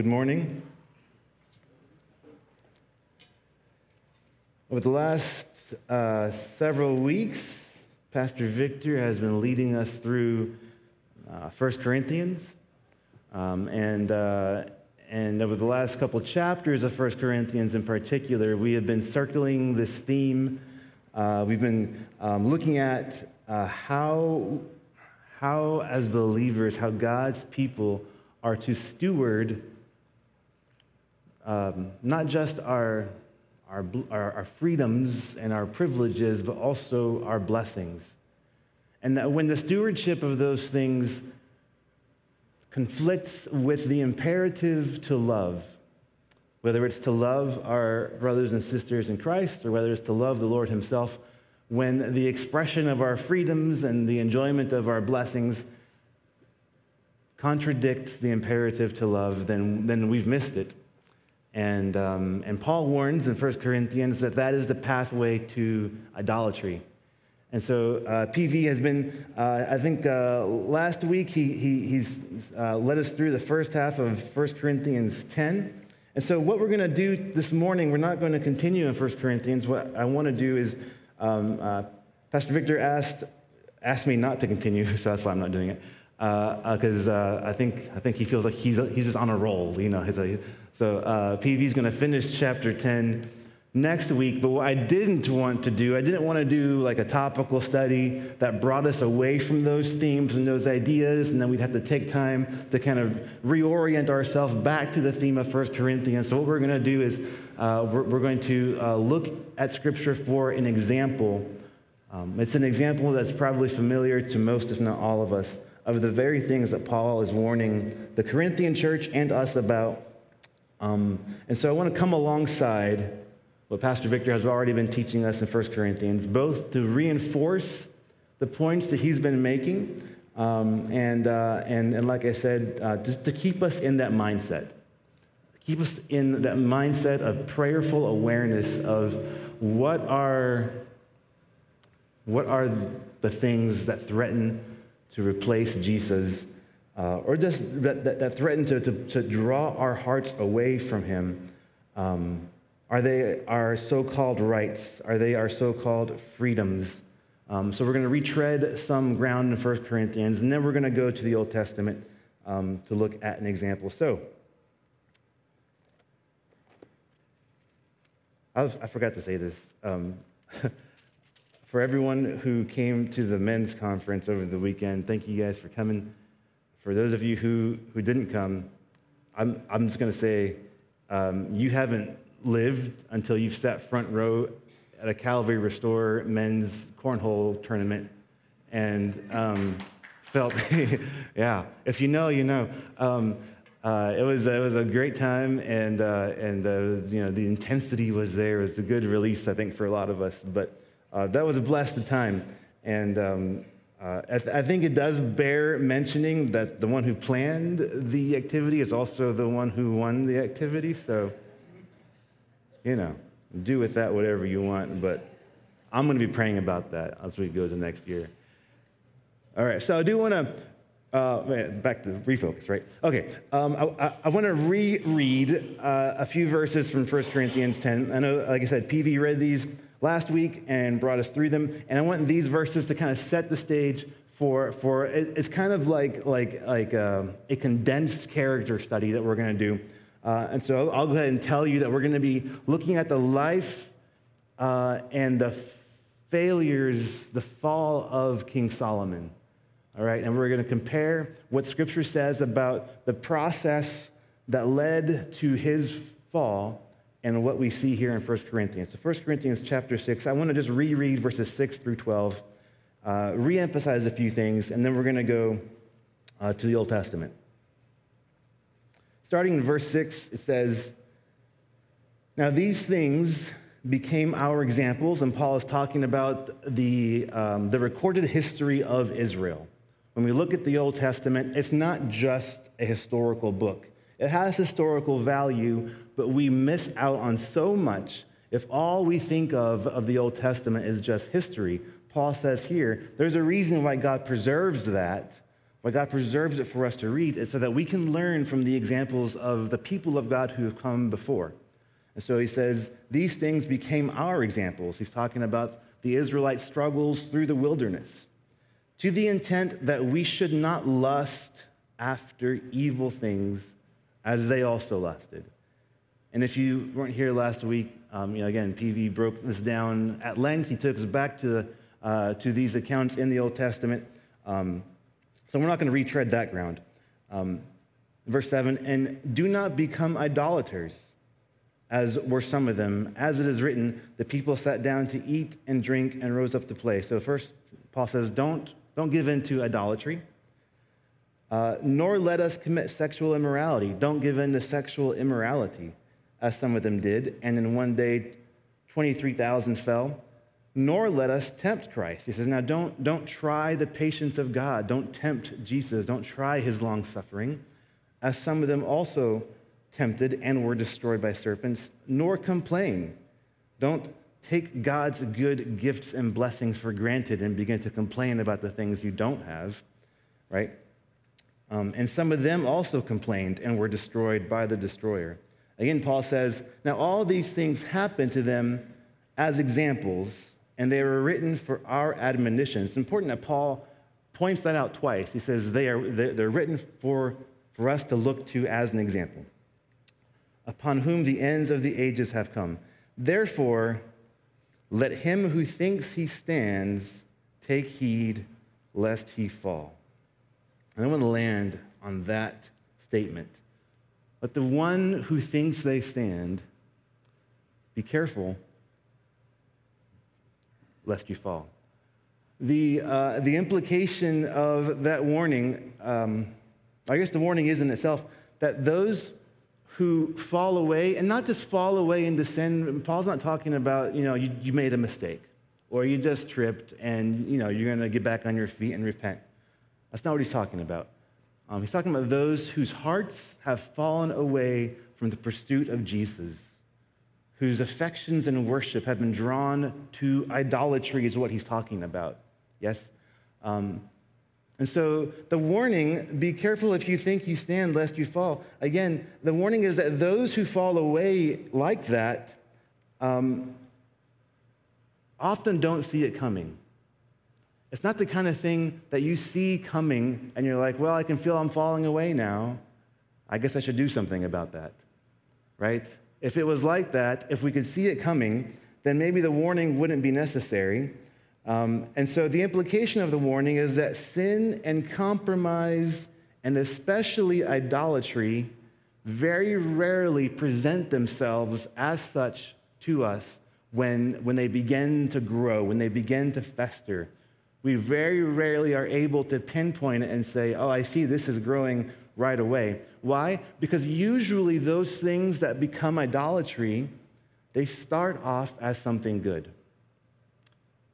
good morning. Over the last uh, several weeks, Pastor Victor has been leading us through uh, 1 Corinthians. Um, and, uh, and over the last couple chapters of 1 Corinthians in particular, we have been circling this theme. Uh, we've been um, looking at uh, how, how, as believers, how God's people are to steward um, not just our, our, our, freedoms and our privileges, but also our blessings. And that when the stewardship of those things conflicts with the imperative to love, whether it's to love our brothers and sisters in Christ or whether it's to love the Lord Himself, when the expression of our freedoms and the enjoyment of our blessings contradicts the imperative to love, then, then we've missed it. And, um, and Paul warns in 1 Corinthians that that is the pathway to idolatry. And so uh, PV has been, uh, I think uh, last week he, he, he's uh, led us through the first half of 1 Corinthians 10. And so what we're going to do this morning, we're not going to continue in 1 Corinthians. What I want to do is, um, uh, Pastor Victor asked, asked me not to continue, so that's why I'm not doing it because uh, I think I think he feels like he's he's just on a roll, you know. A, so uh, PV is going to finish chapter ten next week. But what I didn't want to do, I didn't want to do like a topical study that brought us away from those themes and those ideas, and then we'd have to take time to kind of reorient ourselves back to the theme of First Corinthians. So what we're going to do is uh, we're, we're, going to uh, look at Scripture for an example. Um, it's an example that's probably familiar to most, if not all of us of the very things that Paul is warning the Corinthian church and us about. Um, and so I want to come alongside what Pastor Victor has already been teaching us in 1 Corinthians, both to reinforce the points that he's been making, um, and, uh, and, and like I said, uh, just to keep us in that mindset. Keep us in that mindset of prayerful awareness of what are, what are the things that threaten to replace Jesus, uh, or just that, that, that threaten to, to, to, draw our hearts away from him? Um, are they our so called rights? Are they our so called freedoms? Um, so we're going to retread some ground in 1 Corinthians, and then we're going to go to the Old Testament um, to look at an example. So, I, was, I forgot to say this. Um, for everyone who came to the men's conference over the weekend, thank you guys for coming. For those of you who, who didn't come, I'm, I'm just going to say um, you haven't lived until you've sat front row at a Calvary Restore men's cornhole tournament and um, felt, yeah, if you know, you know. Um, uh, it, was, it was a great time, and, uh, and uh, was, you know, the intensity was there. It was a good release, I think, for a lot of us. But uh, that was a blessed time. And um, uh, I, th- I, think it does bear mentioning that the one who planned the activity is also the one who won the activity. So, you know, do with that whatever you want. But I'm going to be praying about that as we go to next year. All right, so I do want to. Uh, back to refocus, right? Okay, um, I, I, want to reread uh, a few verses from 1 Corinthians 10. I know, like I said, PV read these last week and brought us through them. And I want these verses to kind of set the stage for, for it's kind of like, like, like a, um, a condensed character study that we're going to do. Uh, and so I'll go ahead and tell you that we're going to be looking at the life uh, and the failures, the fall of King Solomon. All right, and we're going to compare what Scripture says about the process that led to his fall and what we see here in 1 Corinthians. So 1 Corinthians chapter 6, I want to just reread verses 6 through 12, uh, reemphasize a few things, and then we're going to go uh, to the Old Testament. Starting in verse 6, it says, Now these things became our examples, and Paul is talking about the, um, the recorded history of Israel. When we look at the Old Testament, it's not just a historical book. It has historical value, but we miss out on so much if all we think of of the Old Testament is just history. Paul says here, there's a reason why God preserves that why God preserves it for us to read, is so that we can learn from the examples of the people of God who have come before. And so he says, These things became our examples. He's talking about the Israelite struggles through the wilderness, to the intent that we should not lust after evil things as they also lusted. And if you weren't here last week, um, you know, again, PV broke this down at length. He took us back to, uh, to these accounts in the Old Testament. Um, so we're not going to retread that ground. Um, verse 7 And do not become idolaters, as were some of them. As it is written, the people sat down to eat and drink and rose up to play. So, first, Paul says, Don't, don't give in to idolatry. Uh, nor let us commit sexual immorality. Don't give in to sexual immorality, as some of them did. And in one day, 23,000 fell. Nor let us tempt Christ. He says, now don't, don't try the patience of God. Don't tempt Jesus. Don't try his long suffering, as some of them also tempted and were destroyed by serpents. Nor complain. Don't take God's good gifts and blessings for granted and begin to complain about the things you don't have, right? Um, and some of them also complained and were destroyed by the destroyer. Again, Paul says, Now all these things happened to them as examples, and they were written for our admonition. It's important that Paul points that out twice. He says they are, they're written for, for us to look to as an example, upon whom the ends of the ages have come. Therefore, let him who thinks he stands take heed lest he fall. And I want to land on that statement. Let the one who thinks they stand be careful lest you fall. The, uh, the implication of that warning, um, I guess the warning is in itself that those who fall away, and not just fall away into sin, Paul's not talking about, you know, you, you made a mistake or you just tripped and, you know, you're going to get back on your feet and repent. That's not what he's talking about. Um, he's talking about those whose hearts have fallen away from the pursuit of Jesus, whose affections and worship have been drawn to idolatry, is what he's talking about. Yes? Um, and so the warning be careful if you think you stand, lest you fall. Again, the warning is that those who fall away like that um, often don't see it coming. It's not the kind of thing that you see coming and you're like, well, I can feel I'm falling away now. I guess I should do something about that, right? If it was like that, if we could see it coming, then maybe the warning wouldn't be necessary. Um, and so the implication of the warning is that sin and compromise, and especially idolatry, very rarely present themselves as such to us when, when they begin to grow, when they begin to fester we very rarely are able to pinpoint it and say, oh, I see this is growing right away. Why? Because usually those things that become idolatry, they start off as something good.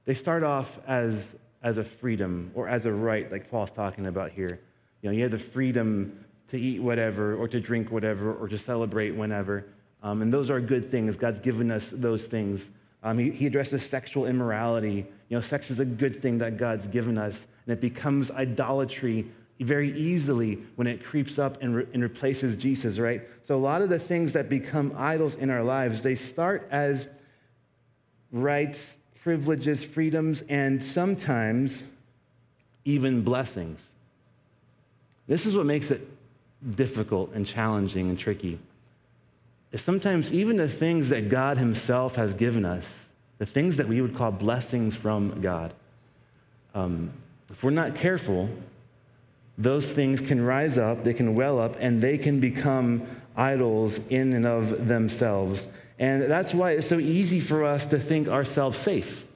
They start off as, as a freedom or as a right, like Paul's talking about here. You know, you have the freedom to eat whatever or to drink whatever or to celebrate whenever. Um, and those are good things. God's given us those things. Um, he, he addresses sexual immorality. You know, sex is a good thing that God's given us, and it becomes idolatry very easily when it creeps up and, re- and replaces Jesus, right? So a lot of the things that become idols in our lives, they start as rights, privileges, freedoms, and sometimes even blessings. This is what makes it difficult and challenging and tricky is sometimes even the things that God Himself has given us, the things that we would call blessings from God, um, if we're not careful, those things can rise up, they can well up, and they can become idols in and of themselves. And that's why it's so easy for us to think ourselves safe.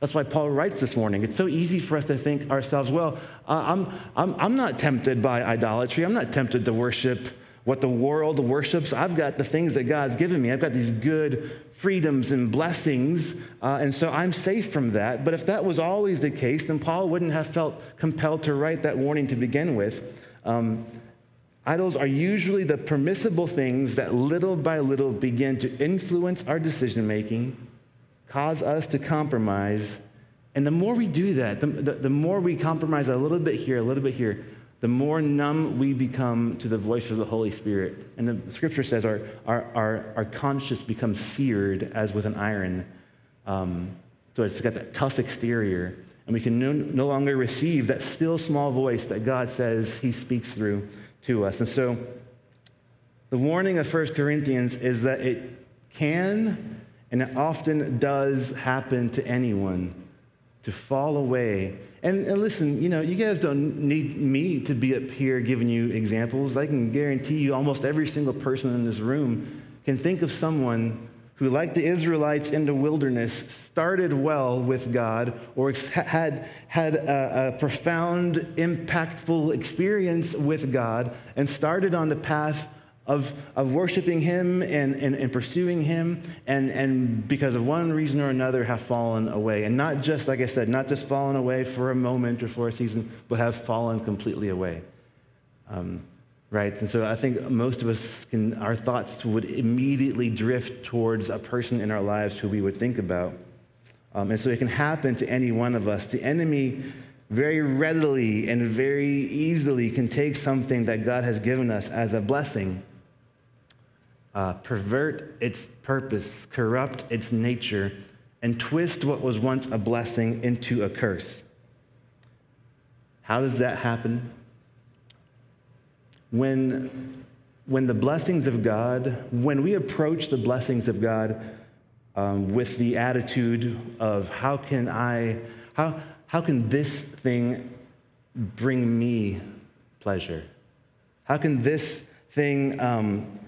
That's why Paul writes this morning. It's so easy for us to think ourselves, well, I'm, I'm, I'm not tempted by idolatry. I'm not tempted to worship what the world worships. I've got the things that God's given me. I've got these good freedoms and blessings, uh, and so I'm safe from that. But if that was always the case, then Paul wouldn't have felt compelled to write that warning to begin with. Um, idols are usually the permissible things that little by little begin to influence our decision making, cause us to compromise. And the more we do that, the, the, the more we compromise a little bit here, a little bit here, the more numb we become to the voice of the Holy Spirit. And the scripture says our, our, our, our conscience becomes seared as with an iron. Um, so it's got that tough exterior. And we can no, no longer receive that still small voice that God says he speaks through to us. And so the warning of 1 Corinthians is that it can and it often does happen to anyone to fall away and, and, listen, you know, you guys don't need me to be up here giving you examples. I can guarantee you almost every single person in this room can think of someone who, like the Israelites in the wilderness, started well with God or had, had a, a profound, impactful experience with God and started on the path of, of worshiping Him and, and, and pursuing Him, and, and because of one reason or another have fallen away. And not just, like I said, not just fallen away for a moment or for a season, but have fallen completely away. Um, right? And so I think most of us can, our thoughts would immediately drift towards a person in our lives who we would think about. Um, and so it can happen to any one of us. The enemy very readily and very easily can take something that God has given us as a blessing uh, pervert its purpose, corrupt its nature, and twist what was once a blessing into a curse. How does that happen? When, when the blessings of God, when we approach the blessings of God um, with the attitude of how can I, how, how can this thing bring me pleasure? How can this thing um,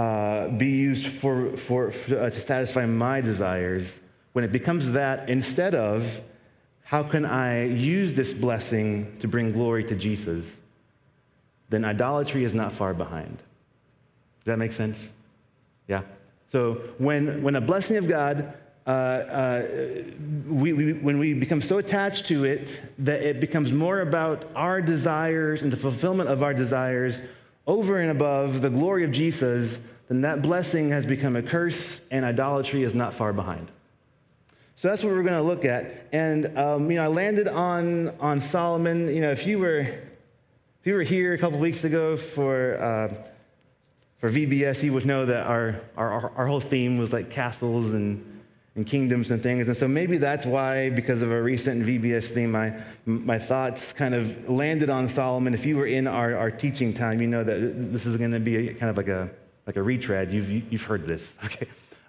uh, be used for, for, for uh, to satisfy my desires, when it becomes that instead of how can I use this blessing to bring glory to Jesus, then idolatry is not far behind. Does that make sense? Yeah. So when, when a blessing of God, uh, uh, we, we, when we become so attached to it that it becomes more about our desires and the fulfillment of our desires over and above the glory of Jesus, then that blessing has become a curse and idolatry is not far behind. So that's what we're going to look at. And, um, you know, I landed on, on Solomon. You know, if you were, if you were here a couple weeks ago for, uh, for VBS, you would know that our, our, our whole theme was like castles and and kingdoms and things. And so maybe that's why, because of a recent VBS theme, my, my thoughts kind of landed on Solomon. If you were in our, our teaching time, you know that this is going to be a, kind of like a, like a retread. You've, you've heard this, okay?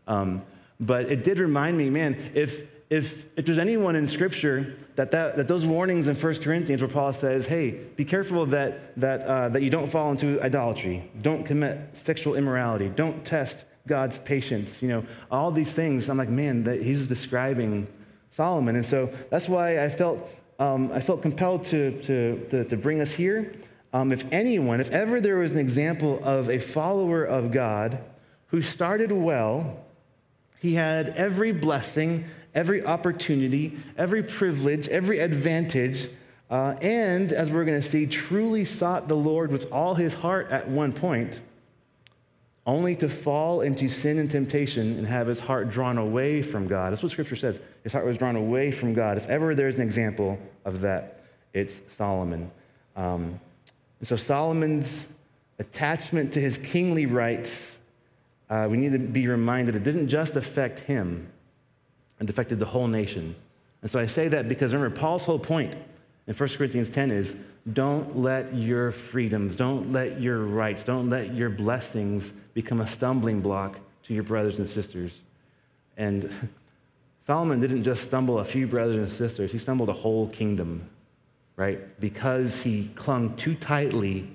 Um, but it did remind me, man, if, if, if there's anyone in Scripture that, that, that those warnings in 1 Corinthians where Paul says, hey, be careful that, that, uh, that you don't fall into idolatry, don't commit sexual immorality, don't test God's patience, you know, all these things. I'm like, man, that he's describing Solomon. And so that's why I felt, um, I felt compelled to, to, to, to bring us here. Um, if anyone, if ever there was an example of a follower of God who started well, he had every blessing, every opportunity, every privilege, every advantage, uh, and as we're going to see, truly sought the Lord with all his heart at one point only to fall into sin and temptation and have his heart drawn away from God. That's what Scripture says. His heart was drawn away from God. If ever there's an example of that, it's Solomon. Um, and so Solomon's attachment to his kingly rights, uh, we need to be reminded it didn't just affect him, it affected the whole nation. And so I say that because remember, Paul's whole point in 1 Corinthians 10 is don't let your freedoms, don't let your rights, don't let your blessings become a stumbling block to your brothers and sisters. And Solomon didn't just stumble a few brothers and sisters, he stumbled a whole kingdom, right? Because he clung too tightly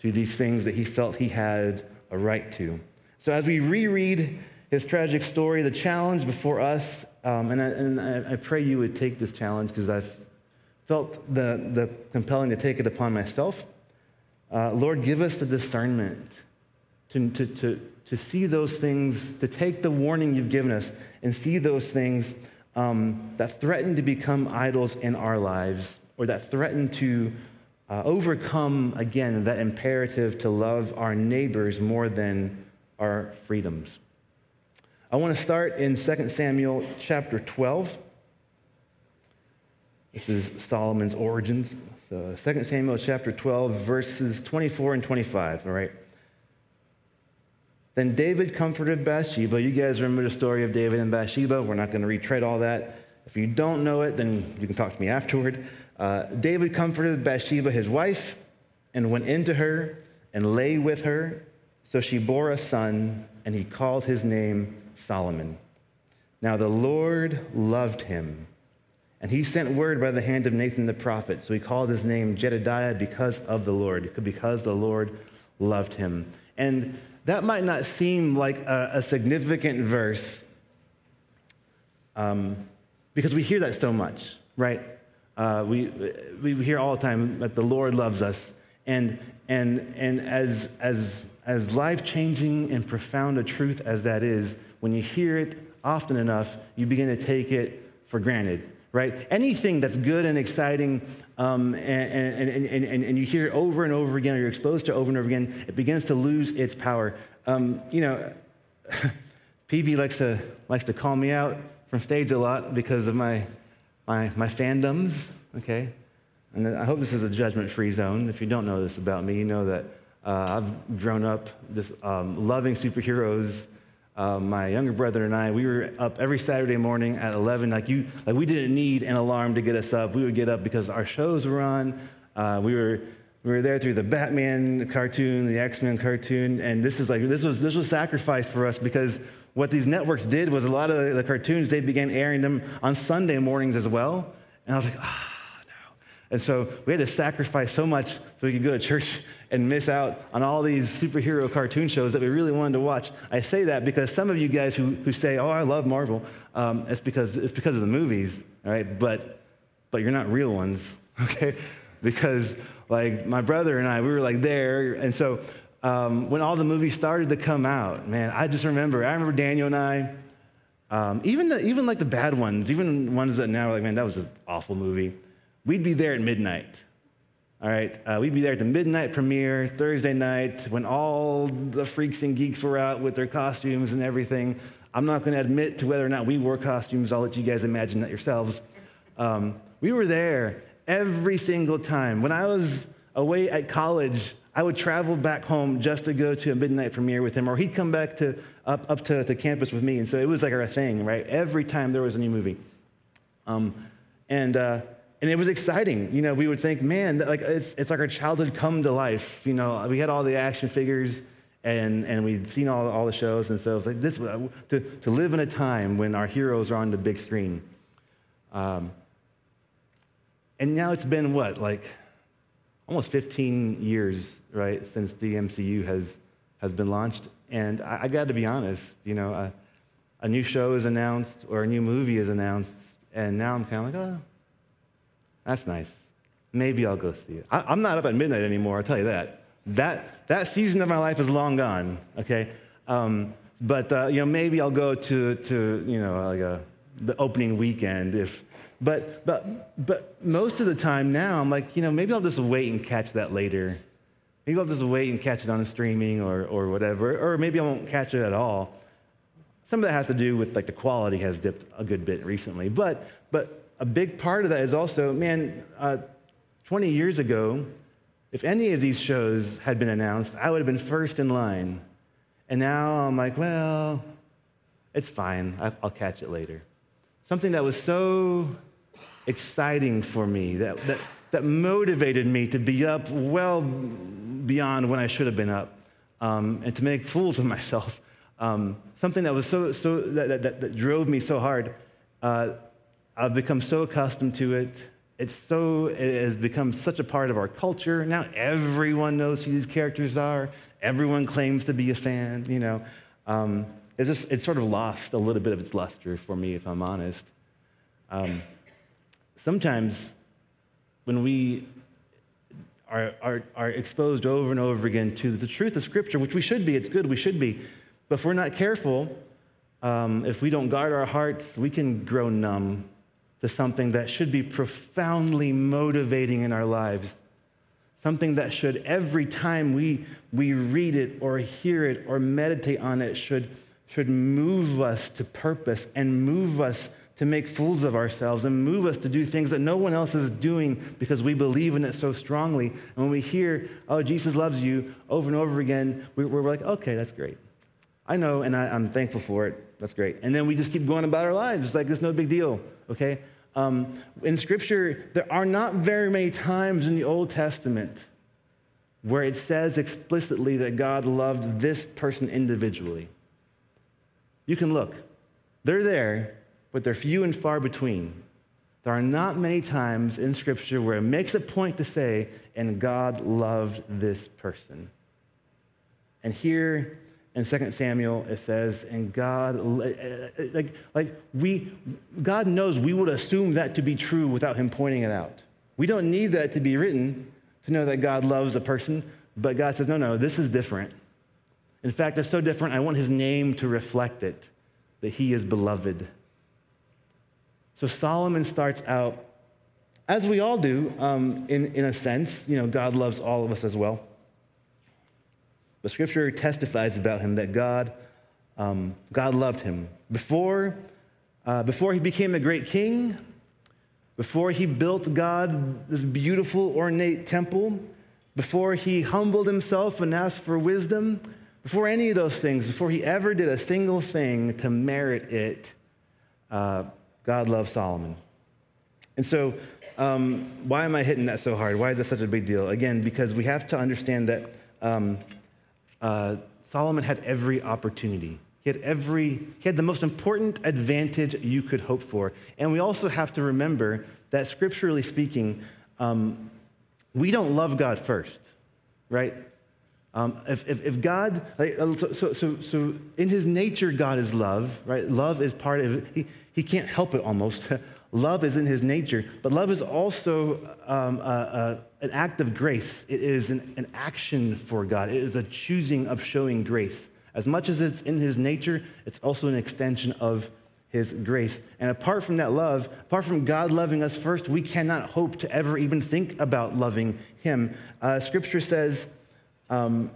to these things that he felt he had a right to. So as we reread his tragic story, the challenge before us, um, and, I, and I pray you would take this challenge because I've felt the, the compelling to take it upon myself. Uh, Lord, give us the discernment to, to, to, to see those things, to take the warning you've given us and see those things um, that threaten to become idols in our lives or that threaten to uh, overcome, again, that imperative to love our neighbors more than our freedoms. I want to start in 2 Samuel chapter 12. This is Solomon's origins. So 2 Samuel chapter 12, verses 24 and 25, all right? Then David comforted Bathsheba. You guys remember the story of David and Bathsheba. We're not going to retread all that. If you don't know it, then you can talk to me afterward. Uh, David comforted Bathsheba, his wife, and went into her and lay with her. So she bore a son, and he called his name Solomon. Now the Lord loved him, and he sent word by the hand of Nathan the prophet. So he called his name Jedidiah because of the Lord, because the Lord loved him. And that might not seem like a, a significant verse um, because we hear that so much, right? Uh, we, we hear all the time that the Lord loves us. And, and, and as, as, as life changing and profound a truth as that is, when you hear it often enough, you begin to take it for granted, right? Anything that's good and exciting um, and, and, and, and, and you hear it over and over again, or you're exposed to over and over again, it begins to lose its power. Um, you know, PV likes to, likes to call me out from stage a lot because of my, my, my fandoms, okay? And I hope this is a judgment free zone. If you don't know this about me, you know that uh, I've grown up just um, loving superheroes uh, my younger brother and I, we were up every Saturday morning at 11. Like you, like we didn't need an alarm to get us up. We would get up because our shows were on. Uh, we were we were there through the Batman cartoon, the X-Men cartoon, and this is like this was this was sacrifice for us because what these networks did was a lot of the, the cartoons they began airing them on Sunday mornings as well. And I was like, ah. And so we had to sacrifice so much so we could go to church and miss out on all these superhero cartoon shows that we really wanted to watch. I say that because some of you guys who, who say, oh, I love Marvel, um, it's, because, it's because of the movies, all right? But, but you're not real ones, okay? Because like my brother and I, we were like there. And so um, when all the movies started to come out, man, I just remember, I remember Daniel and I, um, even, the, even like the bad ones, even ones that now are like, man, that was an awful movie. We'd be there at midnight. All right, uh, we'd be there at the midnight premiere, Thursday night, when all the freaks and geeks were out with their costumes and everything. I'm not going to admit to whether or not we wore costumes. I'll let you guys imagine that yourselves. Um, we were there every single time. When I was away at college, I would travel back home just to go to a midnight premiere with him, or he'd come back to, up, up to, to campus with me. And so it was like our thing, right? Every time there was a new movie. Um, and uh, and it was exciting. You know, we would think, man, like it's, it's like our childhood come to life. You know, we had all the action figures and, and we'd seen all, all the shows. And so it was like this, to, to live in a time when our heroes are on the big screen. Um, and now it's been what, like almost 15 years, right, since the MCU has, has been launched. And I, I got to be honest, you know, a, a new show is announced or a new movie is announced. And now I'm kind of like, oh, that's nice. Maybe I'll go see it. I, am not up at midnight anymore, I'll tell you that. That, that season of my life is long gone, okay? Um, but, uh, you know, maybe I'll go to, to you know, like a, the opening weekend if, but, but, but most of the time now, I'm like, you know, maybe I'll just wait and catch that later. Maybe I'll just wait and catch it on streaming or, or whatever, or maybe I won't catch it at all. Some of that has to do with like the quality has dipped a good bit recently, but, but a big part of that is also, man, uh, 20 years ago, if any of these shows had been announced, I would have been first in line. And now I'm like, well, it's fine. I'll catch it later. Something that was so exciting for me, that, that, that motivated me to be up well beyond when I should have been up um, and to make fools of myself. Um, something that was so, so that, that, that drove me so hard. Uh, I've become so accustomed to it. It's so, it has become such a part of our culture. Now everyone knows who these characters are. Everyone claims to be a fan, you know. Um, it's just, it's sort of lost a little bit of its luster for me, if I'm honest. Um, sometimes when we are, are, are exposed over and over again to the truth of Scripture, which we should be, it's good, we should be, but if we're not careful, um, if we don't guard our hearts, we can grow numb to something that should be profoundly motivating in our lives. Something that should, every time we, we read it or hear it or meditate on it, should, should move us to purpose and move us to make fools of ourselves and move us to do things that no one else is doing because we believe in it so strongly. And when we hear, oh, Jesus loves you over and over again, we, are like, okay, that's great. I know, and I, am thankful for it. That's great. And then we just keep going about our lives. Like it's no big deal, okay? Um, in Scripture, there are not very many times in the Old Testament where it says explicitly that God loved this person individually. You can look. They're there, but they're few and far between. There are not many times in Scripture where it makes a point to say, and God loved this person. And here in 2 Samuel, it says, and God, like, like we, God knows we would assume that to be true without Him pointing it out. We don't need that to be written to know that God loves a person, but God says, no, no, this is different. In fact, it's so different, I want his name to reflect it, that he is beloved. So Solomon starts out, as we all do, um, in, in a sense, you know, God loves all of us as well. But scripture testifies about him that God, um, God loved him. Before, uh, before he became a great king, before he built God this beautiful, ornate temple, before he humbled himself and asked for wisdom, before any of those things, before he ever did a single thing to merit it, uh, God loved Solomon. And so, um, why am I hitting that so hard? Why is that such a big deal? Again, because we have to understand that um, uh, Solomon had every opportunity he had every, he had the most important advantage you could hope for. And we also have to remember that scripturally speaking, um, we don't love God first, right? Um, if, if, if, God, like, so, so, so, so, in his nature, God is love, right? Love is part of. He, he can't help it almost. love is in his nature, but love is also um, an act of grace. It is an, an action for God, it is a choosing of showing grace. As much as it's in his nature, it's also an extension of his grace. And apart from that love, apart from God loving us first, we cannot hope to ever even think about loving him. Uh, scripture says um,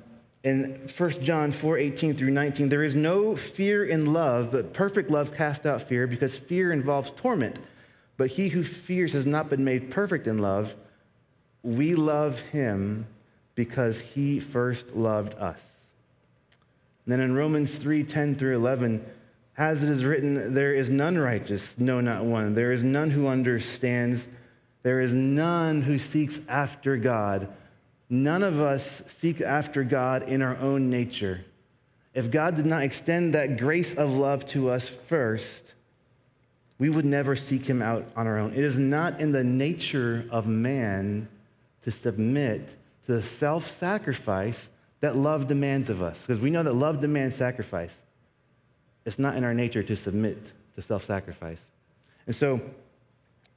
in 1 John 4 18 through 19, there is no fear in love, but perfect love casts out fear because fear involves torment. But he who fears has not been made perfect in love. We love him because he first loved us. And then in Romans 3 10 through 11, as it is written, there is none righteous, no, not one. There is none who understands. There is none who seeks after God. None of us seek after God in our own nature. If God did not extend that grace of love to us first, we would never seek him out on our own. It is not in the nature of man to submit to the self sacrifice that love demands of us, because we know that love demands sacrifice. It's not in our nature to submit to self sacrifice. And so,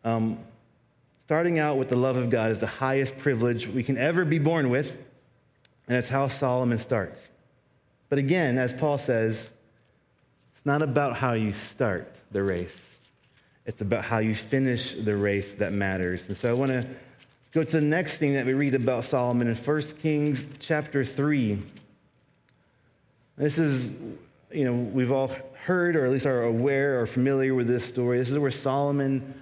um, starting out with the love of God is the highest privilege we can ever be born with, and it's how Solomon starts. But again, as Paul says, it's not about how you start the race, it's about how you finish the race that matters. And so I want to Go to the next thing that we read about Solomon in 1 Kings chapter 3. This is, you know, we've all heard or at least are aware or familiar with this story. This is where Solomon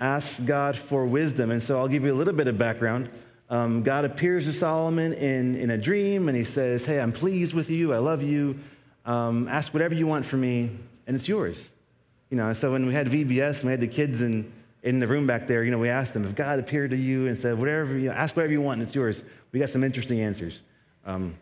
asks God for wisdom. And so I'll give you a little bit of background. Um, God appears to Solomon in, in a dream and he says, Hey, I'm pleased with you. I love you. Um, ask whatever you want from me, and it's yours. You know, so when we had VBS and we had the kids in, in the room back there, you know, we asked them, if God appeared to you and said, whatever, you know, ask whatever you want and it's yours, we got some interesting answers. Um,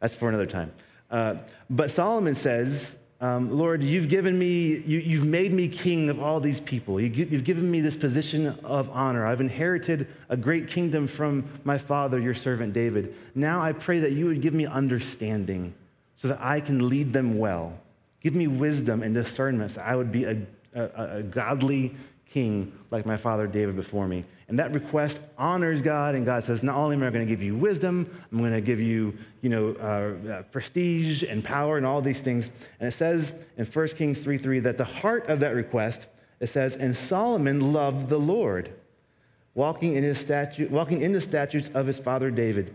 that's for another time. Uh, but Solomon says, um, Lord, you've given me, you, have made me king of all these people. You, you've given me this position of honor. I've inherited a great kingdom from my father, your servant David. Now I pray that you would give me understanding so that I can lead them well. Give me wisdom and discernment so I would be a, a, a godly king like my father David before me. And that request honors God, and God says, Not only am I going to give you wisdom, I'm going to give you, you know, uh, uh, prestige and power and all these things. And it says in 1 Kings 3 3 that the heart of that request, it says, And Solomon loved the Lord, walking in, his statute, walking in the statutes of his father David.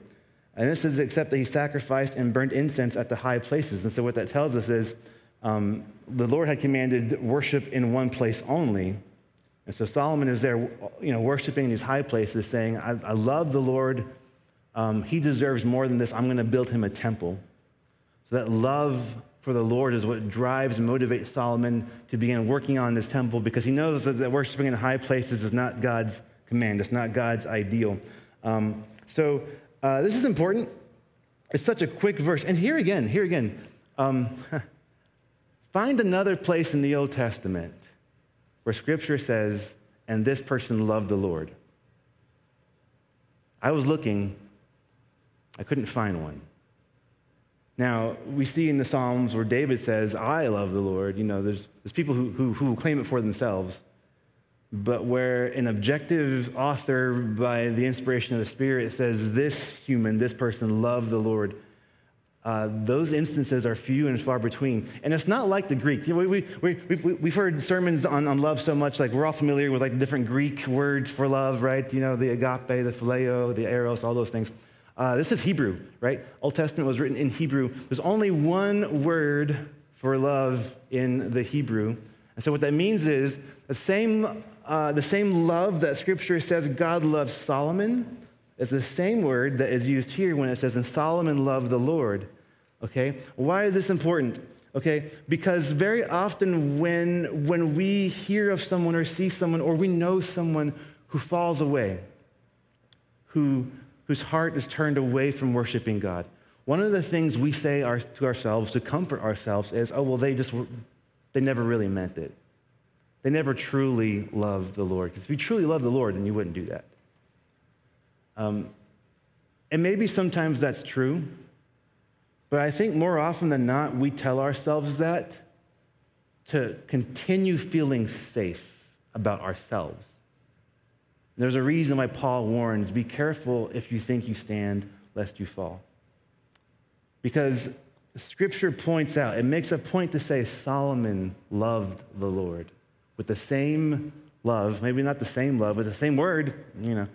And this is except that he sacrificed and burnt incense at the high places. And so what that tells us is, um, the Lord had commanded worship in one place only. And so Solomon is there, you know, worshiping in these high places, saying, I, I love the Lord. Um, he deserves more than this. I'm going to build him a temple. So that love for the Lord is what drives and motivates Solomon to begin working on this temple because he knows that, worshiping in high places is not God's command, it's not God's ideal. Um, so uh, this is important. It's such a quick verse. And here again, here again, um, find another place in the Old Testament where scripture says, and this person loved the Lord. I was looking, I couldn't find one. Now, we see in the Psalms where David says, I love the Lord. You know, there's, there's people who, who, who claim it for themselves. But where an objective author, by the inspiration of the Spirit, says, This human, this person loved the Lord, uh, those instances are few and far between. And it's not like the Greek. You know, we, we, we, we've heard sermons on, on love so much, like we're all familiar with like different Greek words for love, right? You know, the agape, the phileo, the eros, all those things. Uh, this is Hebrew, right? Old Testament was written in Hebrew. There's only one word for love in the Hebrew. And so what that means is the same, uh, the same love that Scripture says God loves Solomon is the same word that is used here when it says, and Solomon loved the Lord. Okay? Why is this important? Okay? Because very often when, when we hear of someone or see someone or we know someone who falls away, who whose heart is turned away from worshiping God. One of the things we say our, to ourselves to comfort ourselves is, oh, well, they just, were, they never really meant it. They never truly loved the Lord. Because if you truly love the Lord, then you wouldn't do that. Um, and maybe sometimes that's true, but I think more often than not, we tell ourselves that to continue feeling safe about ourselves. There's a reason why Paul warns be careful if you think you stand, lest you fall. Because scripture points out, it makes a point to say Solomon loved the Lord with the same love, maybe not the same love, but the same word, you know,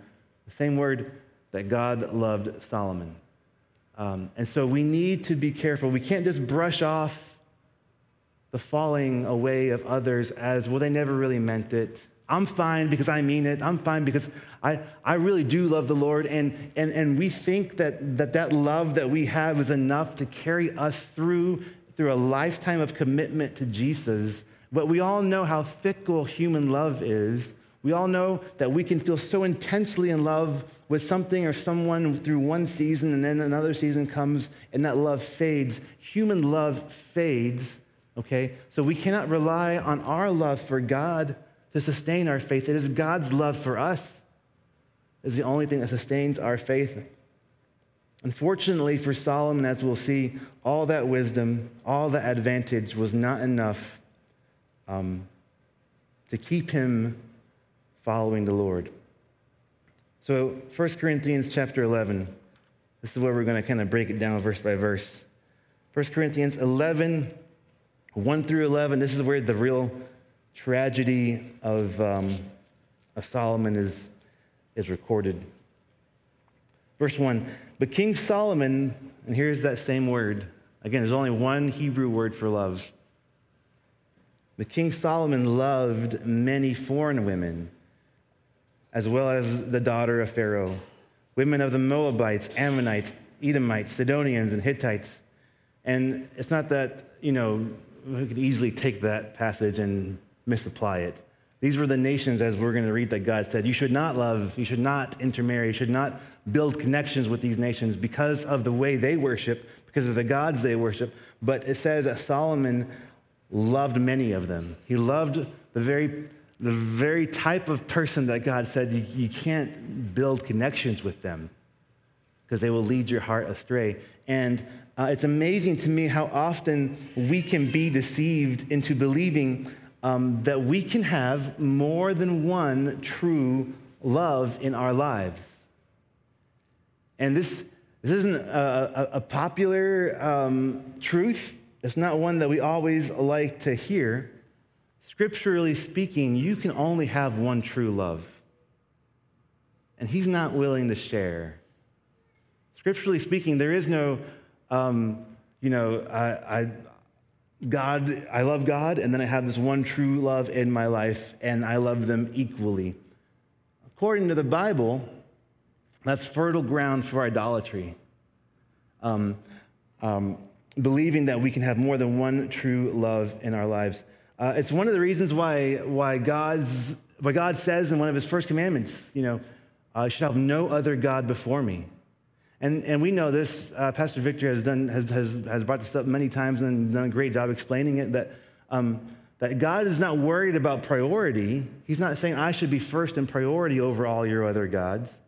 the same word that God loved Solomon. Um, and so we need to be careful. We can't just brush off the falling away of others as, well, they never really meant it. I'm fine because I mean it. I'm fine because I, I really do love the Lord. And, and, and we think that, that that love that we have is enough to carry us through, through a lifetime of commitment to Jesus. But we all know how fickle human love is. We all know that we can feel so intensely in love with something or someone through one season, and then another season comes and that love fades. Human love fades, okay? So we cannot rely on our love for God to sustain our faith. It is God's love for us is the only thing that sustains our faith. Unfortunately for Solomon, as we'll see, all that wisdom, all that advantage was not enough um, to keep him following the Lord. So 1 Corinthians chapter 11, this is where we're going to kind of break it down verse by verse. 1 Corinthians 11, 1 through 11, this is where the real tragedy of, um, of Solomon is, is recorded. Verse 1 But King Solomon, and here's that same word. Again, there's only one Hebrew word for love. But King Solomon loved many foreign women, as well as the daughter of Pharaoh, women of the Moabites, Ammonites, Edomites, Sidonians, and Hittites. And it's not that, you know, we could easily take that passage and misapply it. These were the nations, as we're going to read, that God said, You should not love, you should not intermarry, you should not build connections with these nations because of the way they worship, because of the gods they worship. But it says that Solomon loved many of them. He loved the very, the very type of person that God said you, you can't build connections with them because they will lead your heart astray. And uh, it's amazing to me how often we can be deceived into believing um, that we can have more than one true love in our lives. And this, this isn't a, a, a popular um, truth, it's not one that we always like to hear. Scripturally speaking, you can only have one true love. And he's not willing to share. Scripturally speaking, there is no, um, you know, I, I, God, I love God, and then I have this one true love in my life, and I love them equally. According to the Bible, that's fertile ground for idolatry. Um, um, believing that we can have more than one true love in our lives. Uh, it's one of the reasons why, why, God's, why God says in one of his first commandments, you know, I should have no other God before me. And, and we know this. Uh, Pastor Victor has, done, has, has, has brought this up many times and done a great job explaining it that, um, that God is not worried about priority. He's not saying I should be first in priority over all your other gods.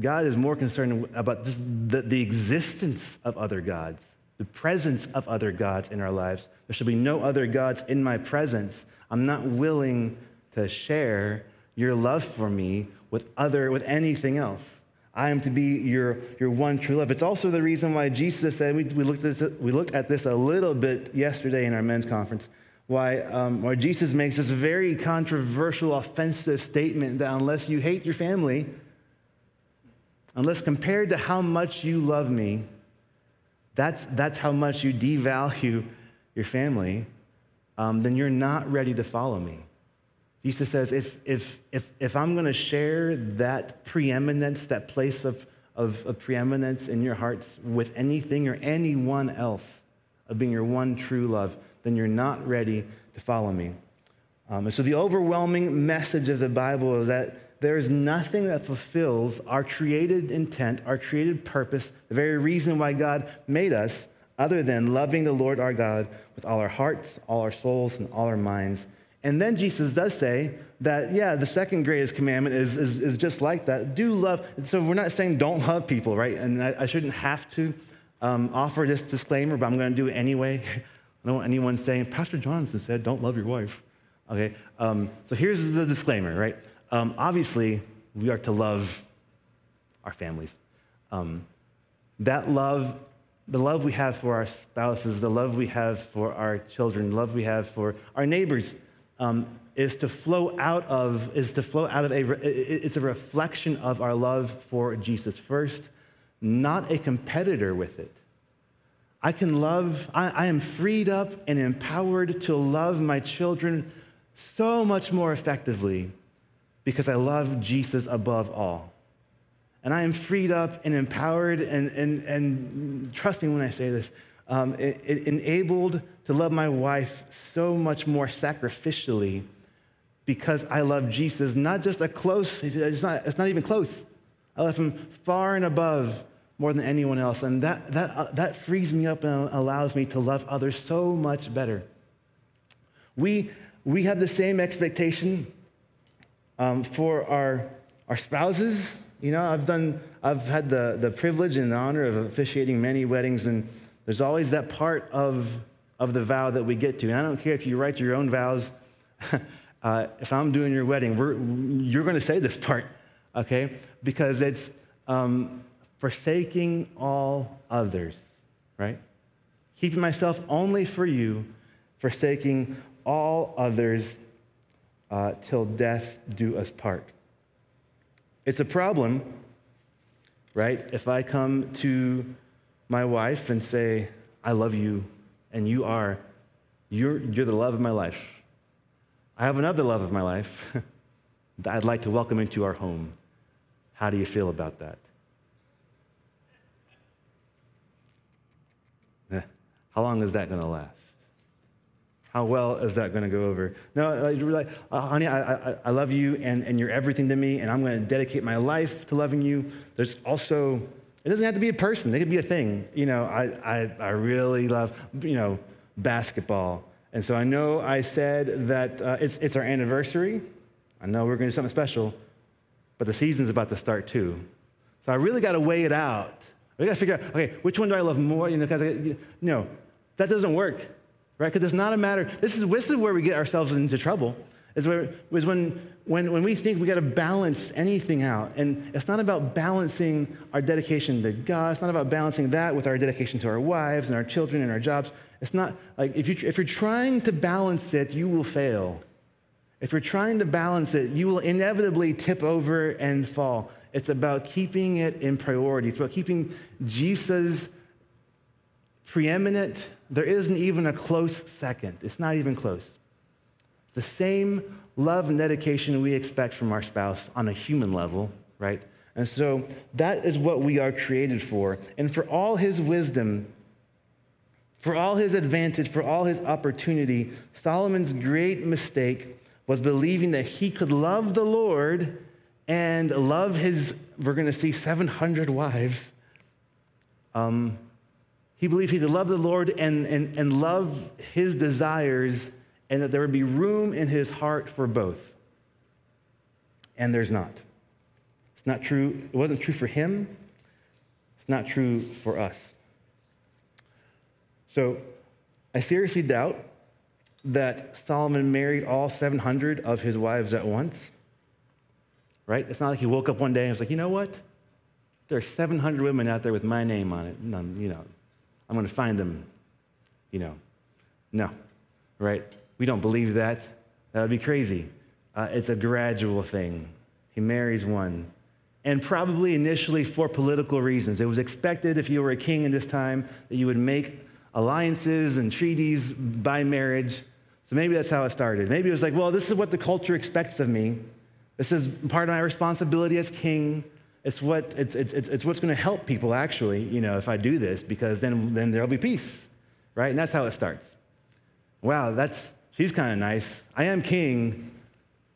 God is more concerned about just the, the existence of other gods, the presence of other gods in our lives. There should be no other gods in my presence. I'm not willing to share your love for me with other with anything else. I am to be your, your one true love. It's also the reason why Jesus said, we, we, looked, at this, we looked at this a little bit yesterday in our men's conference, why, um, why Jesus makes this very controversial, offensive statement that unless you hate your family, unless compared to how much you love me, that's, that's how much you devalue your family, um, then you're not ready to follow me. Jesus says, if, if, if, if I'm going to share that preeminence, that place of, of, of, preeminence in your hearts with anything or anyone else, of being your one true love, then you're not ready to follow me. Um, and so the overwhelming message of the Bible is that there is nothing that fulfills our created intent, our created purpose, the very reason why God made us, other than loving the Lord our God with all our hearts, all our souls, and all our minds. And then Jesus does say that, yeah, the second greatest commandment is, is, is just like that. Do love. So we're not saying don't love people, right? And I, I shouldn't have to um, offer this disclaimer, but I'm going to do it anyway. I don't want anyone saying, Pastor Johnson said, don't love your wife. Okay, um, so here's the disclaimer, right? Um, obviously, we are to love our families. Um, that love, the love we have for our spouses, the love we have for our children, the love we have for our neighbors, um, is to flow out of is to flow out of a it's a reflection of our love for Jesus first, not a competitor with it. I can love, I, I am freed up and empowered to love my children so much more effectively because I love Jesus above all. And I am freed up and empowered and, and, and trust me when I say this, um, it, it enabled to love my wife so much more sacrificially because I love Jesus, not just a close, it's not, it's not even close. I love him far and above more than anyone else. And that, that, uh, that frees me up and allows me to love others so much better. We, we have the same expectation um, for our, our spouses. You know, I've done, I've had the, the privilege and the honor of officiating many weddings, and there's always that part of, of the vow that we get to. And I don't care if you write your own vows. uh, if I'm doing your wedding, you're going to say this part, okay? Because it's um, forsaking all others, right? Keeping myself only for you, forsaking all others uh, till death do us part. It's a problem, right? If I come to my wife and say, I love you, and you are, you're, you're the love of my life. I have another love of my life that I'd like to welcome into our home. How do you feel about that? How long is that going to last? How well is that going to go over? No, like, uh, honey, I, I, I love you and, and you're everything to me, and I'm going to dedicate my life to loving you. There's also, it doesn't have to be a person, it could be a thing. You know, I, I, I really love, you know, basketball. And so I know I said that uh, it's, it's our anniversary. I know we're going to do something special, but the season's about to start too. So I really got to weigh it out. We got to figure out, okay, which one do I love more? You know, because you know, that doesn't work right? Because it's not a matter, this is, this is where we get ourselves into trouble, is, where, is when, when, when we think we got to balance anything out. And it's not about balancing our dedication to God, it's not about balancing that with our dedication to our wives and our children and our jobs. It's not like if, you, if you're trying to balance it, you will fail. If you're trying to balance it, you will inevitably tip over and fall. It's about keeping it in priority. It's about keeping Jesus' preeminent. There isn't even a close second. It's not even close. It's the same love and dedication we expect from our spouse on a human level, right? And so that is what we are created for. And for all his wisdom, for all his advantage, for all his opportunity, Solomon's great mistake was believing that he could love the Lord and love his, we're going to see 700 wives. Um, he believed he could love the Lord and, and, and love his desires, and that there would be room in his heart for both. And there's not. It's not true. It wasn't true for him. It's not true for us. So I seriously doubt that Solomon married all 700 of his wives at once. Right? It's not like he woke up one day and was like, you know what? There are 700 women out there with my name on it. I'm, you know, I'm going to find them. You know, no, right? We don't believe that. That would be crazy. Uh, it's a gradual thing. He marries one, and probably initially for political reasons. It was expected if you were a king in this time that you would make alliances and treaties by marriage. So maybe that's how it started. Maybe it was like, well, this is what the culture expects of me. This is part of my responsibility as king. It's, what, it's, it's, it's what's going to help people, actually, you know, if I do this, because then, then there'll be peace, right? And that's how it starts. Wow, that's, she's kind of nice. I am king,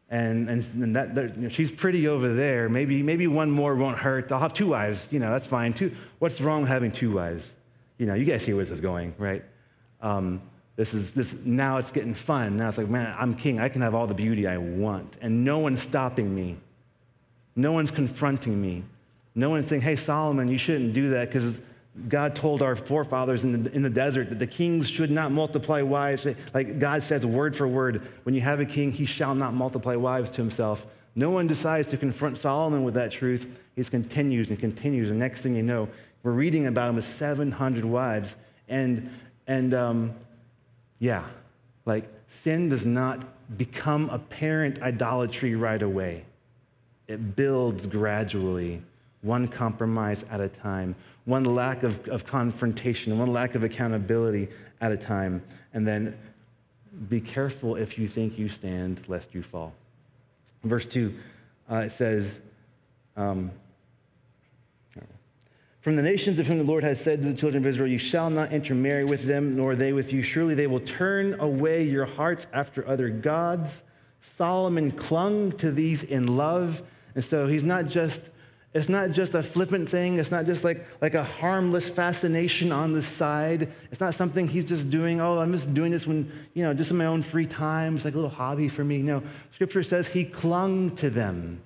and, and, and that, that you know, she's pretty over there. Maybe, maybe one more won't hurt. I'll have two wives. You know, that's fine. Two, what's wrong with having two wives? You know, you guys see where this is going, right? Um, this is this now it's getting fun. Now it's like, man, I'm king. I can have all the beauty I want, and no one's stopping me. No one's confronting me. No one's saying, hey, Solomon, you shouldn't do that because God told our forefathers in the, in the desert that the kings should not multiply wives. Like God says, word for word, when you have a king, he shall not multiply wives to himself. No one decides to confront Solomon with that truth. He continues and continues. And next thing you know, we're reading about him with 700 wives. And, and um, yeah, like sin does not become apparent idolatry right away, it builds gradually, one compromise at a time one lack of, of confrontation, one lack of accountability at a time. And then be careful if you think you stand, lest you fall. Verse 2, uh, it says, um, From the nations of whom the Lord has said to the children of Israel, You shall not intermarry with them, nor they with you. Surely they will turn away your hearts after other gods. Solomon clung to these in love. And so he's not just it's not just a flippant thing. It's not just like, like a harmless fascination on the side. It's not something he's just doing, oh, I'm just doing this when, you know, just in my own free time. It's like a little hobby for me. No, scripture says he clung to them.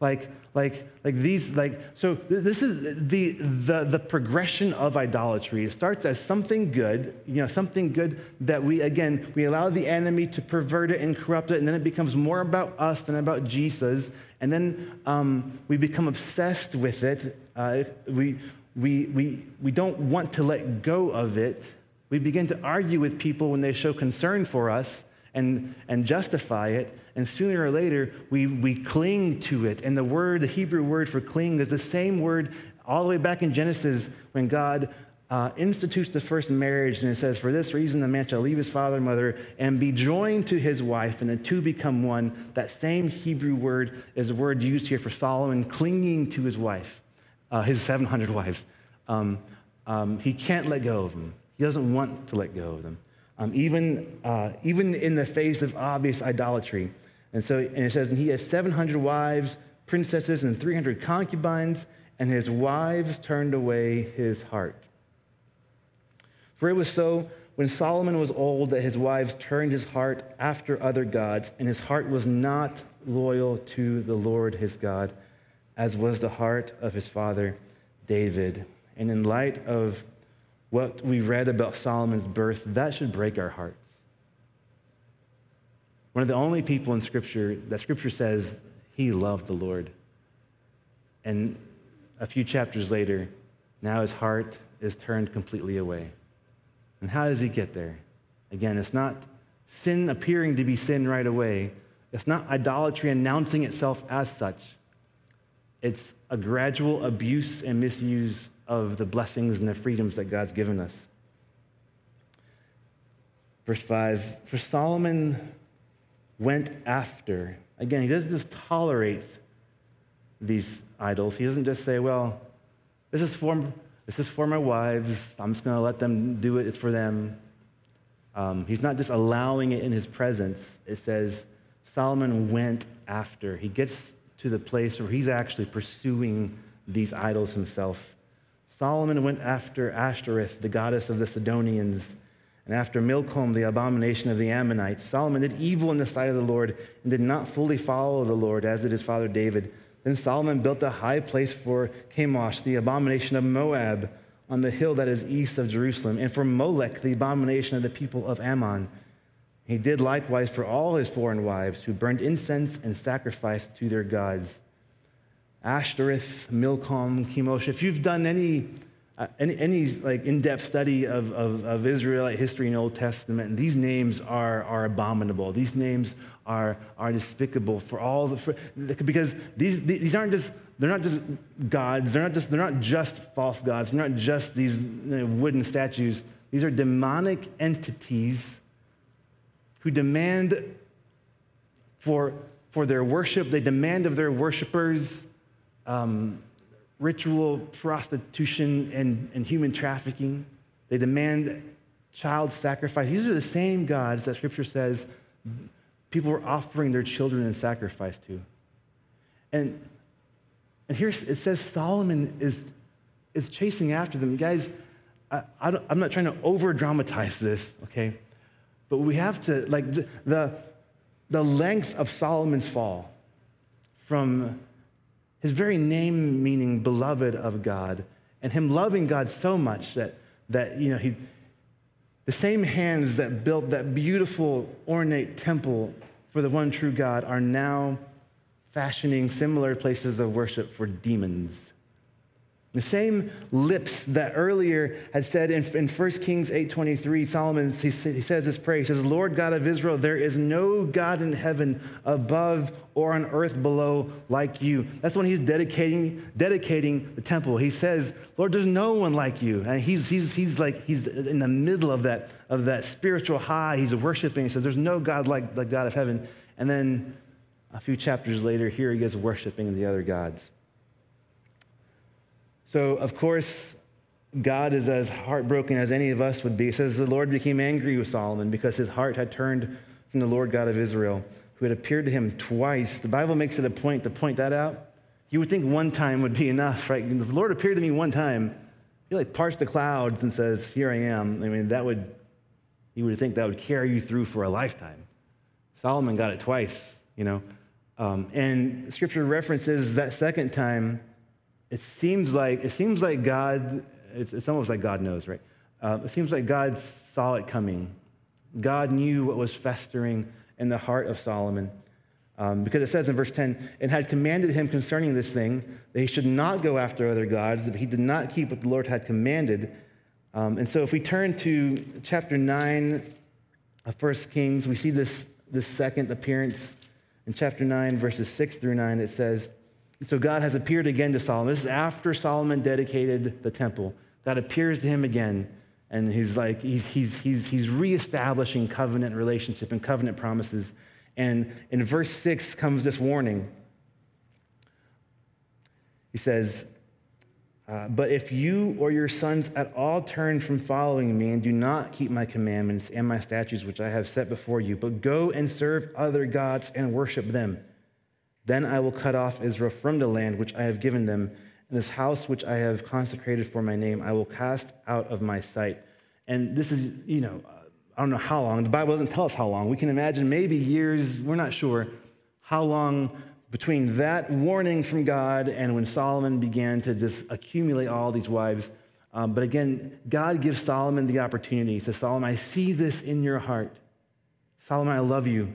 Like, like, like these, like, so this is the, the, the progression of idolatry. It starts as something good, you know, something good that we, again, we allow the enemy to pervert it and corrupt it, and then it becomes more about us than about Jesus and then um, we become obsessed with it. Uh, we, we, we, we don't want to let go of it. We begin to argue with people when they show concern for us and, and justify it. And sooner or later, we, we cling to it. And the word, the Hebrew word for cling, is the same word all the way back in Genesis when God uh, institutes the first marriage, and it says, For this reason, the man shall leave his father and mother and be joined to his wife, and the two become one. That same Hebrew word is a word used here for Solomon clinging to his wife, uh, his 700 wives. Um, um, he can't let go of them, he doesn't want to let go of them, um, even, uh, even in the face of obvious idolatry. And so, and it says, And he has 700 wives, princesses, and 300 concubines, and his wives turned away his heart. For it was so when Solomon was old that his wives turned his heart after other gods, and his heart was not loyal to the Lord his God, as was the heart of his father David. And in light of what we read about Solomon's birth, that should break our hearts. One of the only people in Scripture that Scripture says he loved the Lord. And a few chapters later, now his heart is turned completely away. And how does he get there? Again, it's not sin appearing to be sin right away. It's not idolatry announcing itself as such. It's a gradual abuse and misuse of the blessings and the freedoms that God's given us. Verse 5 For Solomon went after. Again, he doesn't just tolerate these idols. He doesn't just say, well, this is for, this is for my wives. I'm just going to let them do it. It's for them. Um, he's not just allowing it in his presence. It says Solomon went after. He gets to the place where he's actually pursuing these idols himself. Solomon went after Ashtoreth, the goddess of the Sidonians, and after Milcom, the abomination of the Ammonites. Solomon did evil in the sight of the Lord and did not fully follow the Lord, as did his father David. Then Solomon built a high place for Chemosh, the abomination of Moab, on the hill that is east of Jerusalem, and for Molech, the abomination of the people of Ammon. He did likewise for all his foreign wives, who burned incense and sacrificed to their gods. Ashtoreth, Milcom, Chemosh. If you've done any, uh, any, any, like in-depth study of, of, of Israelite history in the Old Testament, these names are, are abominable. These names are, are despicable for all the for, because these, these aren't just they're not just gods. They're not just they're not just false gods. They're not just these wooden statues. These are demonic entities who demand for for their worship. They demand of their worshipers um, ritual prostitution and, and human trafficking they demand child sacrifice these are the same gods that scripture says people were offering their children in sacrifice to. And, and here it says Solomon is, is chasing after them. Guys, I, I am not trying to over dramatize this, okay? But we have to, like, the, the length of Solomon's fall from his very name meaning beloved of God and him loving God so much that, that you know, he, the same hands that built that beautiful, ornate temple for the one true God are now fashioning similar places of worship for demons. The same lips that earlier had said in, in 1 Kings 8.23, Solomon, he, he says this prayer, he says, Lord God of Israel, there is no God in heaven above or on earth below like you. That's when he's dedicating, dedicating the temple. He says, Lord, there's no one like you. And he's, he's, he's like, he's in the middle of that, of that spiritual high. He's worshiping. He says, there's no God like the God of heaven. And then a few chapters later, here he is worshiping the other gods. So, of course, God is as heartbroken as any of us would be. It says the Lord became angry with Solomon because his heart had turned from the Lord God of Israel, who had appeared to him twice. The Bible makes it a point to point that out. You would think one time would be enough, right? If the Lord appeared to me one time, he like parts the clouds and says, Here I am. I mean, that would, you would think that would carry you through for a lifetime. Solomon got it twice, you know. Um, and scripture references that second time it seems like it seems like God. It's, it's almost like God knows, right? Uh, it seems like God saw it coming. God knew what was festering in the heart of Solomon. Um, because it says in verse 10, and had commanded him concerning this thing that he should not go after other gods, if he did not keep what the Lord had commanded. Um, and so if we turn to chapter 9 of 1 Kings, we see this, this second appearance in chapter 9, verses 6 through 9. It says, so God has appeared again to Solomon. This is after Solomon dedicated the temple. God appears to him again, and he's like, he's, he's, he's, he's reestablishing covenant relationship and covenant promises. And in verse 6 comes this warning. He says, uh, But if you or your sons at all turn from following me and do not keep my commandments and my statutes which I have set before you, but go and serve other gods and worship them, then I will cut off Israel from the land which I have given them, and this house which I have consecrated for my name, I will cast out of my sight. And this is, you know, I don't know how long. The Bible doesn't tell us how long. We can imagine maybe years, we're not sure how long between that warning from God and when Solomon began to just accumulate all these wives. Um, but again, God gives Solomon the opportunity. He says, Solomon, I see this in your heart. Solomon, I love you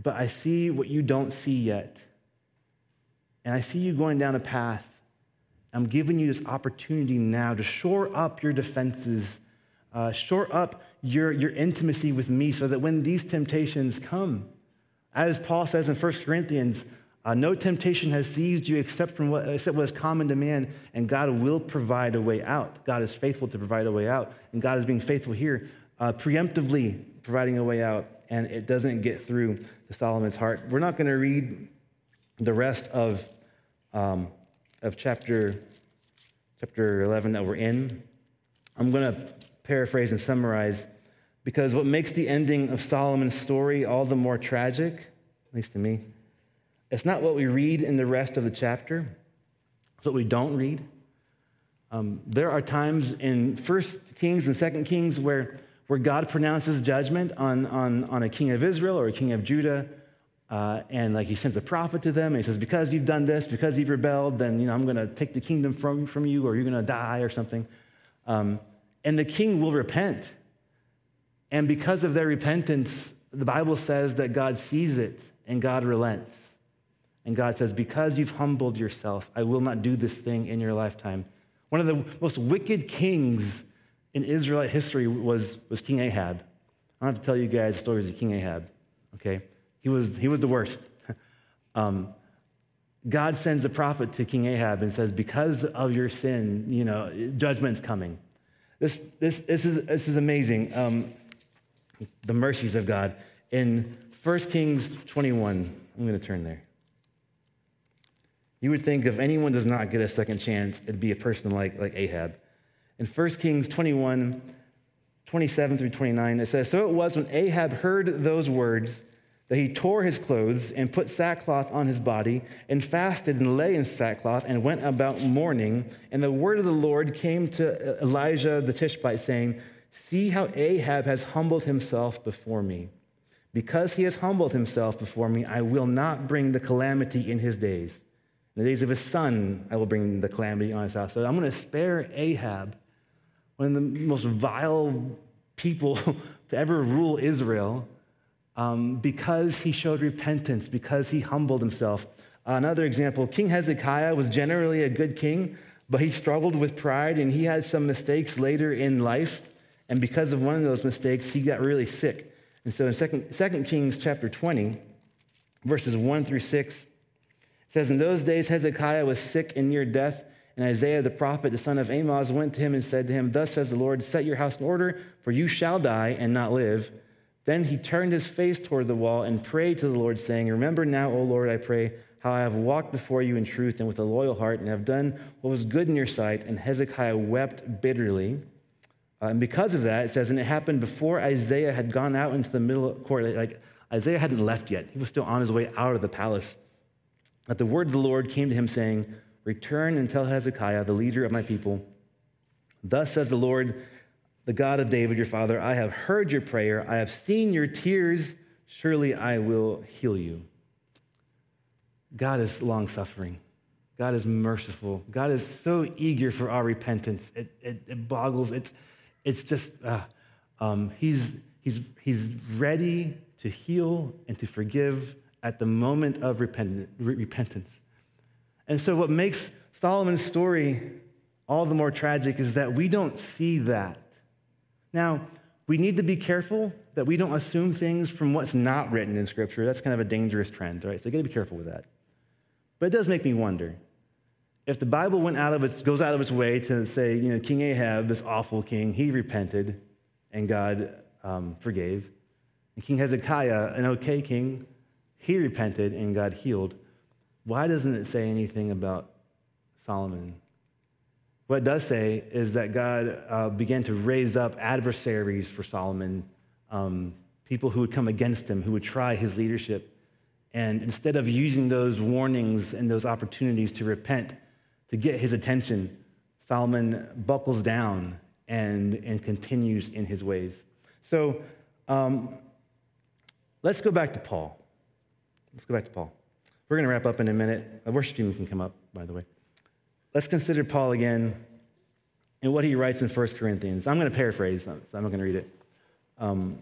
but I see what you don't see yet. And I see you going down a path. I'm giving you this opportunity now to shore up your defenses, uh, shore up your, your intimacy with me so that when these temptations come, as Paul says in 1 Corinthians, uh, no temptation has seized you except from what, except what is common to man, and God will provide a way out. God is faithful to provide a way out, and God is being faithful here. uh, preemptively providing a way out, and it doesn't get through to Solomon's heart. We're not going to read the rest of, um, of chapter, chapter 11 that we're in. I'm going to paraphrase and summarize because what makes the ending of Solomon's story all the more tragic, at least to me, it's not what we read in the rest of the chapter, it's what we don't read. Um, there are times in First Kings and Second Kings where, where God pronounces judgment on, on, on a king of Israel or a king of Judah, uh, and like he sends a prophet to them, and he says, "Because you've done this, because you've rebelled, then you know I'm going to take the kingdom from, from you, or you're going to die, or something." Um, and the king will repent, and because of their repentance, the Bible says that God sees it and God relents, and God says, "Because you've humbled yourself, I will not do this thing in your lifetime." One of the most wicked kings in Israelite history was, was King Ahab. I don't have to tell you guys stories of King Ahab, okay? He was, he was the worst. um, God sends a prophet to King Ahab and says, Because of your sin, you know, judgment's coming. This, this, this, is, this is amazing. Um, the mercies of God. In 1 Kings 21, I'm going to turn there. You would think if anyone does not get a second chance, it'd be a person like, like Ahab. In 1 Kings 21, 27 through 29, it says, So it was when Ahab heard those words that he tore his clothes and put sackcloth on his body and fasted and lay in sackcloth and went about mourning. And the word of the Lord came to Elijah the Tishbite, saying, See how Ahab has humbled himself before me. Because he has humbled himself before me, I will not bring the calamity in his days. In the days of his son, I will bring the calamity on his house. So I'm going to spare Ahab, one of the most vile people to ever rule Israel, um, because he showed repentance, because he humbled himself. Another example King Hezekiah was generally a good king, but he struggled with pride and he had some mistakes later in life. And because of one of those mistakes, he got really sick. And so in 2 Second Kings chapter 20, verses 1 through 6, it says, In those days Hezekiah was sick and near death, and Isaiah the prophet, the son of Amoz, went to him and said to him, Thus says the Lord, Set your house in order, for you shall die and not live. Then he turned his face toward the wall and prayed to the Lord, saying, Remember now, O Lord, I pray, how I have walked before you in truth and with a loyal heart, and have done what was good in your sight. And Hezekiah wept bitterly. Uh, and because of that, it says, and it happened before Isaiah had gone out into the middle court. Like Isaiah hadn't left yet, he was still on his way out of the palace that the word of the Lord came to him, saying, Return and tell Hezekiah, the leader of my people, Thus says the Lord, the God of David, your father, I have heard your prayer, I have seen your tears, surely I will heal you. God is long suffering. God is merciful. God is so eager for our repentance. It, it, it boggles. It's, it's just, uh, um, he's, he's, he's ready to heal and to forgive at the moment of repentance. And so, what makes Solomon's story all the more tragic is that we don't see that. Now, we need to be careful that we don't assume things from what's not written in Scripture. That's kind of a dangerous trend, right? So, you gotta be careful with that. But it does make me wonder if the Bible went out of its, goes out of its way to say, you know, King Ahab, this awful king, he repented and God um, forgave. And King Hezekiah, an okay king, he repented and God healed. Why doesn't it say anything about Solomon? What it does say is that God uh, began to raise up adversaries for Solomon, um, people who would come against him, who would try his leadership. And instead of using those warnings and those opportunities to repent, to get his attention, Solomon buckles down and, and continues in his ways. So um, let's go back to Paul. Let's go back to Paul. We're going to wrap up in a minute. A worship team can come up, by the way. Let's consider Paul again and what he writes in 1 Corinthians. I'm going to paraphrase, them, so I'm not going to read it. Um,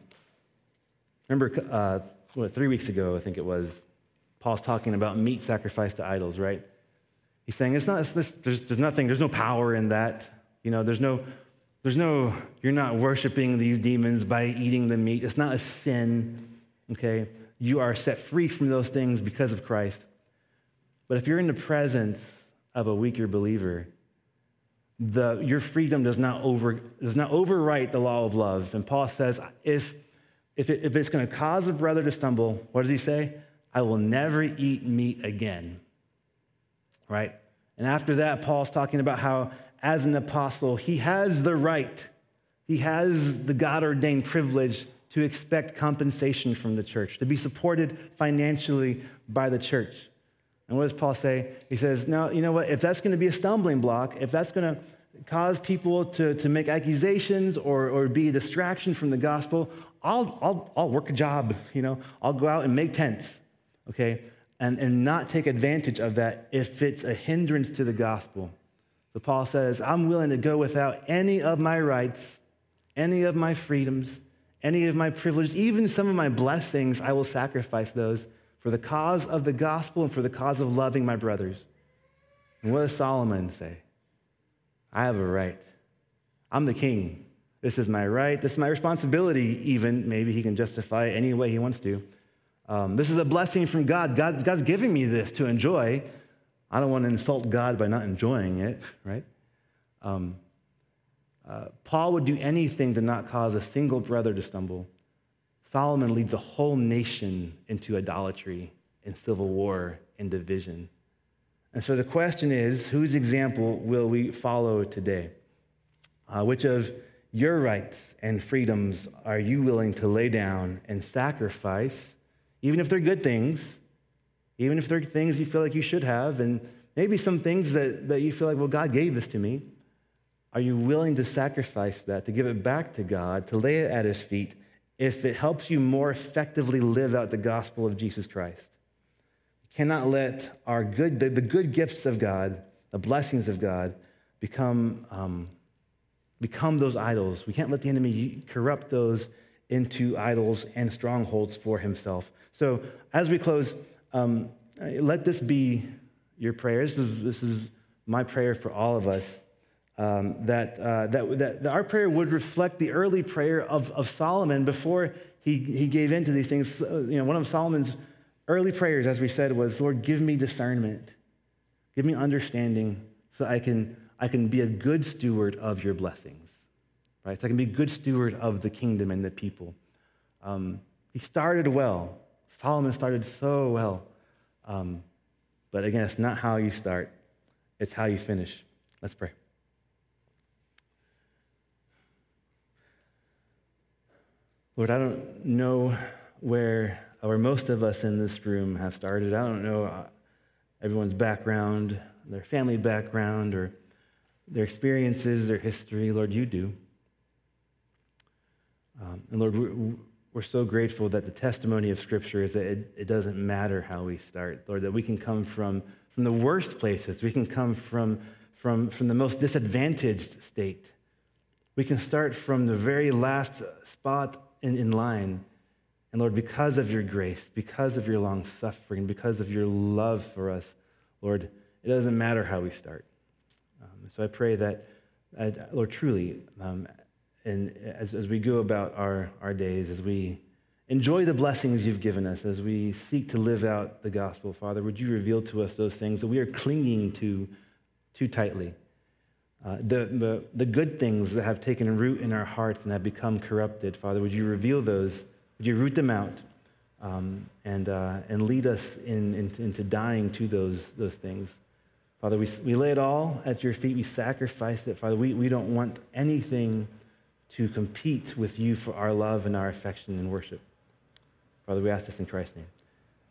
remember, uh, what, three weeks ago, I think it was, Paul's talking about meat sacrificed to idols, right? He's saying it's not, it's this, there's, there's nothing, there's no power in that. You know, there's no, there's no, you're not worshiping these demons by eating the meat. It's not a sin, okay? You are set free from those things because of Christ. But if you're in the presence of a weaker believer, the, your freedom does not, over, does not overwrite the law of love. And Paul says, if, if, it, if it's going to cause a brother to stumble, what does he say? I will never eat meat again. Right? And after that, Paul's talking about how, as an apostle, he has the right, he has the God ordained privilege to expect compensation from the church, to be supported financially by the church. And what does Paul say? He says, No, you know what? If that's going to be a stumbling block, if that's going to cause people to, to make accusations or, or be a distraction from the gospel, I'll, I'll, I'll work a job, you know, I'll go out and make tents, okay? And, and not take advantage of that if it's a hindrance to the gospel. So Paul says, I'm willing to go without any of my rights, any of my freedoms, any of my privileges, even some of my blessings, I will sacrifice those for the cause of the gospel and for the cause of loving my brothers. And what does Solomon say? I have a right. I'm the king. This is my right. This is my responsibility, even. Maybe he can justify it any way he wants to. Um, this is a blessing from God. God. God's giving me this to enjoy. I don't want to insult God by not enjoying it, right? Um, uh, Paul would do anything to not cause a single brother to stumble. Solomon leads a whole nation into idolatry and civil war and division. And so the question is whose example will we follow today? Uh, which of your rights and freedoms are you willing to lay down and sacrifice, even if they're good things, even if they're things you feel like you should have, and maybe some things that, that you feel like, well, God gave this to me? Are you willing to sacrifice that, to give it back to God, to lay it at His feet? if it helps you more effectively live out the gospel of Jesus Christ. We cannot let our good, the, the good gifts of God, the blessings of God, become, um, become those idols. We can't let the enemy corrupt those into idols and strongholds for himself. So, as we close, um, let this be your prayers. This is, this is my prayer for all of us um, that, uh, that, that, our prayer would reflect the early prayer of, of Solomon before he, he gave in to these things. You know, one of Solomon's early prayers, as we said, was, Lord, give me discernment. Give me understanding so I can, I can be a good steward of your blessings, right? So I can be a good steward of the kingdom and the people. Um, he started well. Solomon started so well. Um, but again, it's not how you start, it's how you finish. Let's pray. Lord, I don't know where, where most of us in this room have started. I don't know uh, everyone's background, their family background, or their experiences, their history. Lord, you do. Um, and Lord, we're, we're so grateful that the testimony of Scripture is that it, it doesn't matter how we start, Lord, that we can come from, from the worst places, we can come from, from, from the most disadvantaged state. We can start from the very last spot in, in line. And Lord, because of your grace, because of your long suffering, because of your love for us, Lord, it doesn't matter how we start. Um, so I pray that, uh, Lord, truly, um, and as, as we go about our, our days, as we enjoy the blessings you've given us, as we seek to live out the gospel, Father, would you reveal to us those things that we are clinging to too tightly? Uh, the, the, the good things that have taken root in our hearts and have become corrupted, Father, would you reveal those? Would you root them out um, and, uh, and lead us in, in, into dying to those, those things? Father, we, we lay it all at your feet. We sacrifice it. Father, we, we don't want anything to compete with you for our love and our affection and worship. Father, we ask this in Christ's name.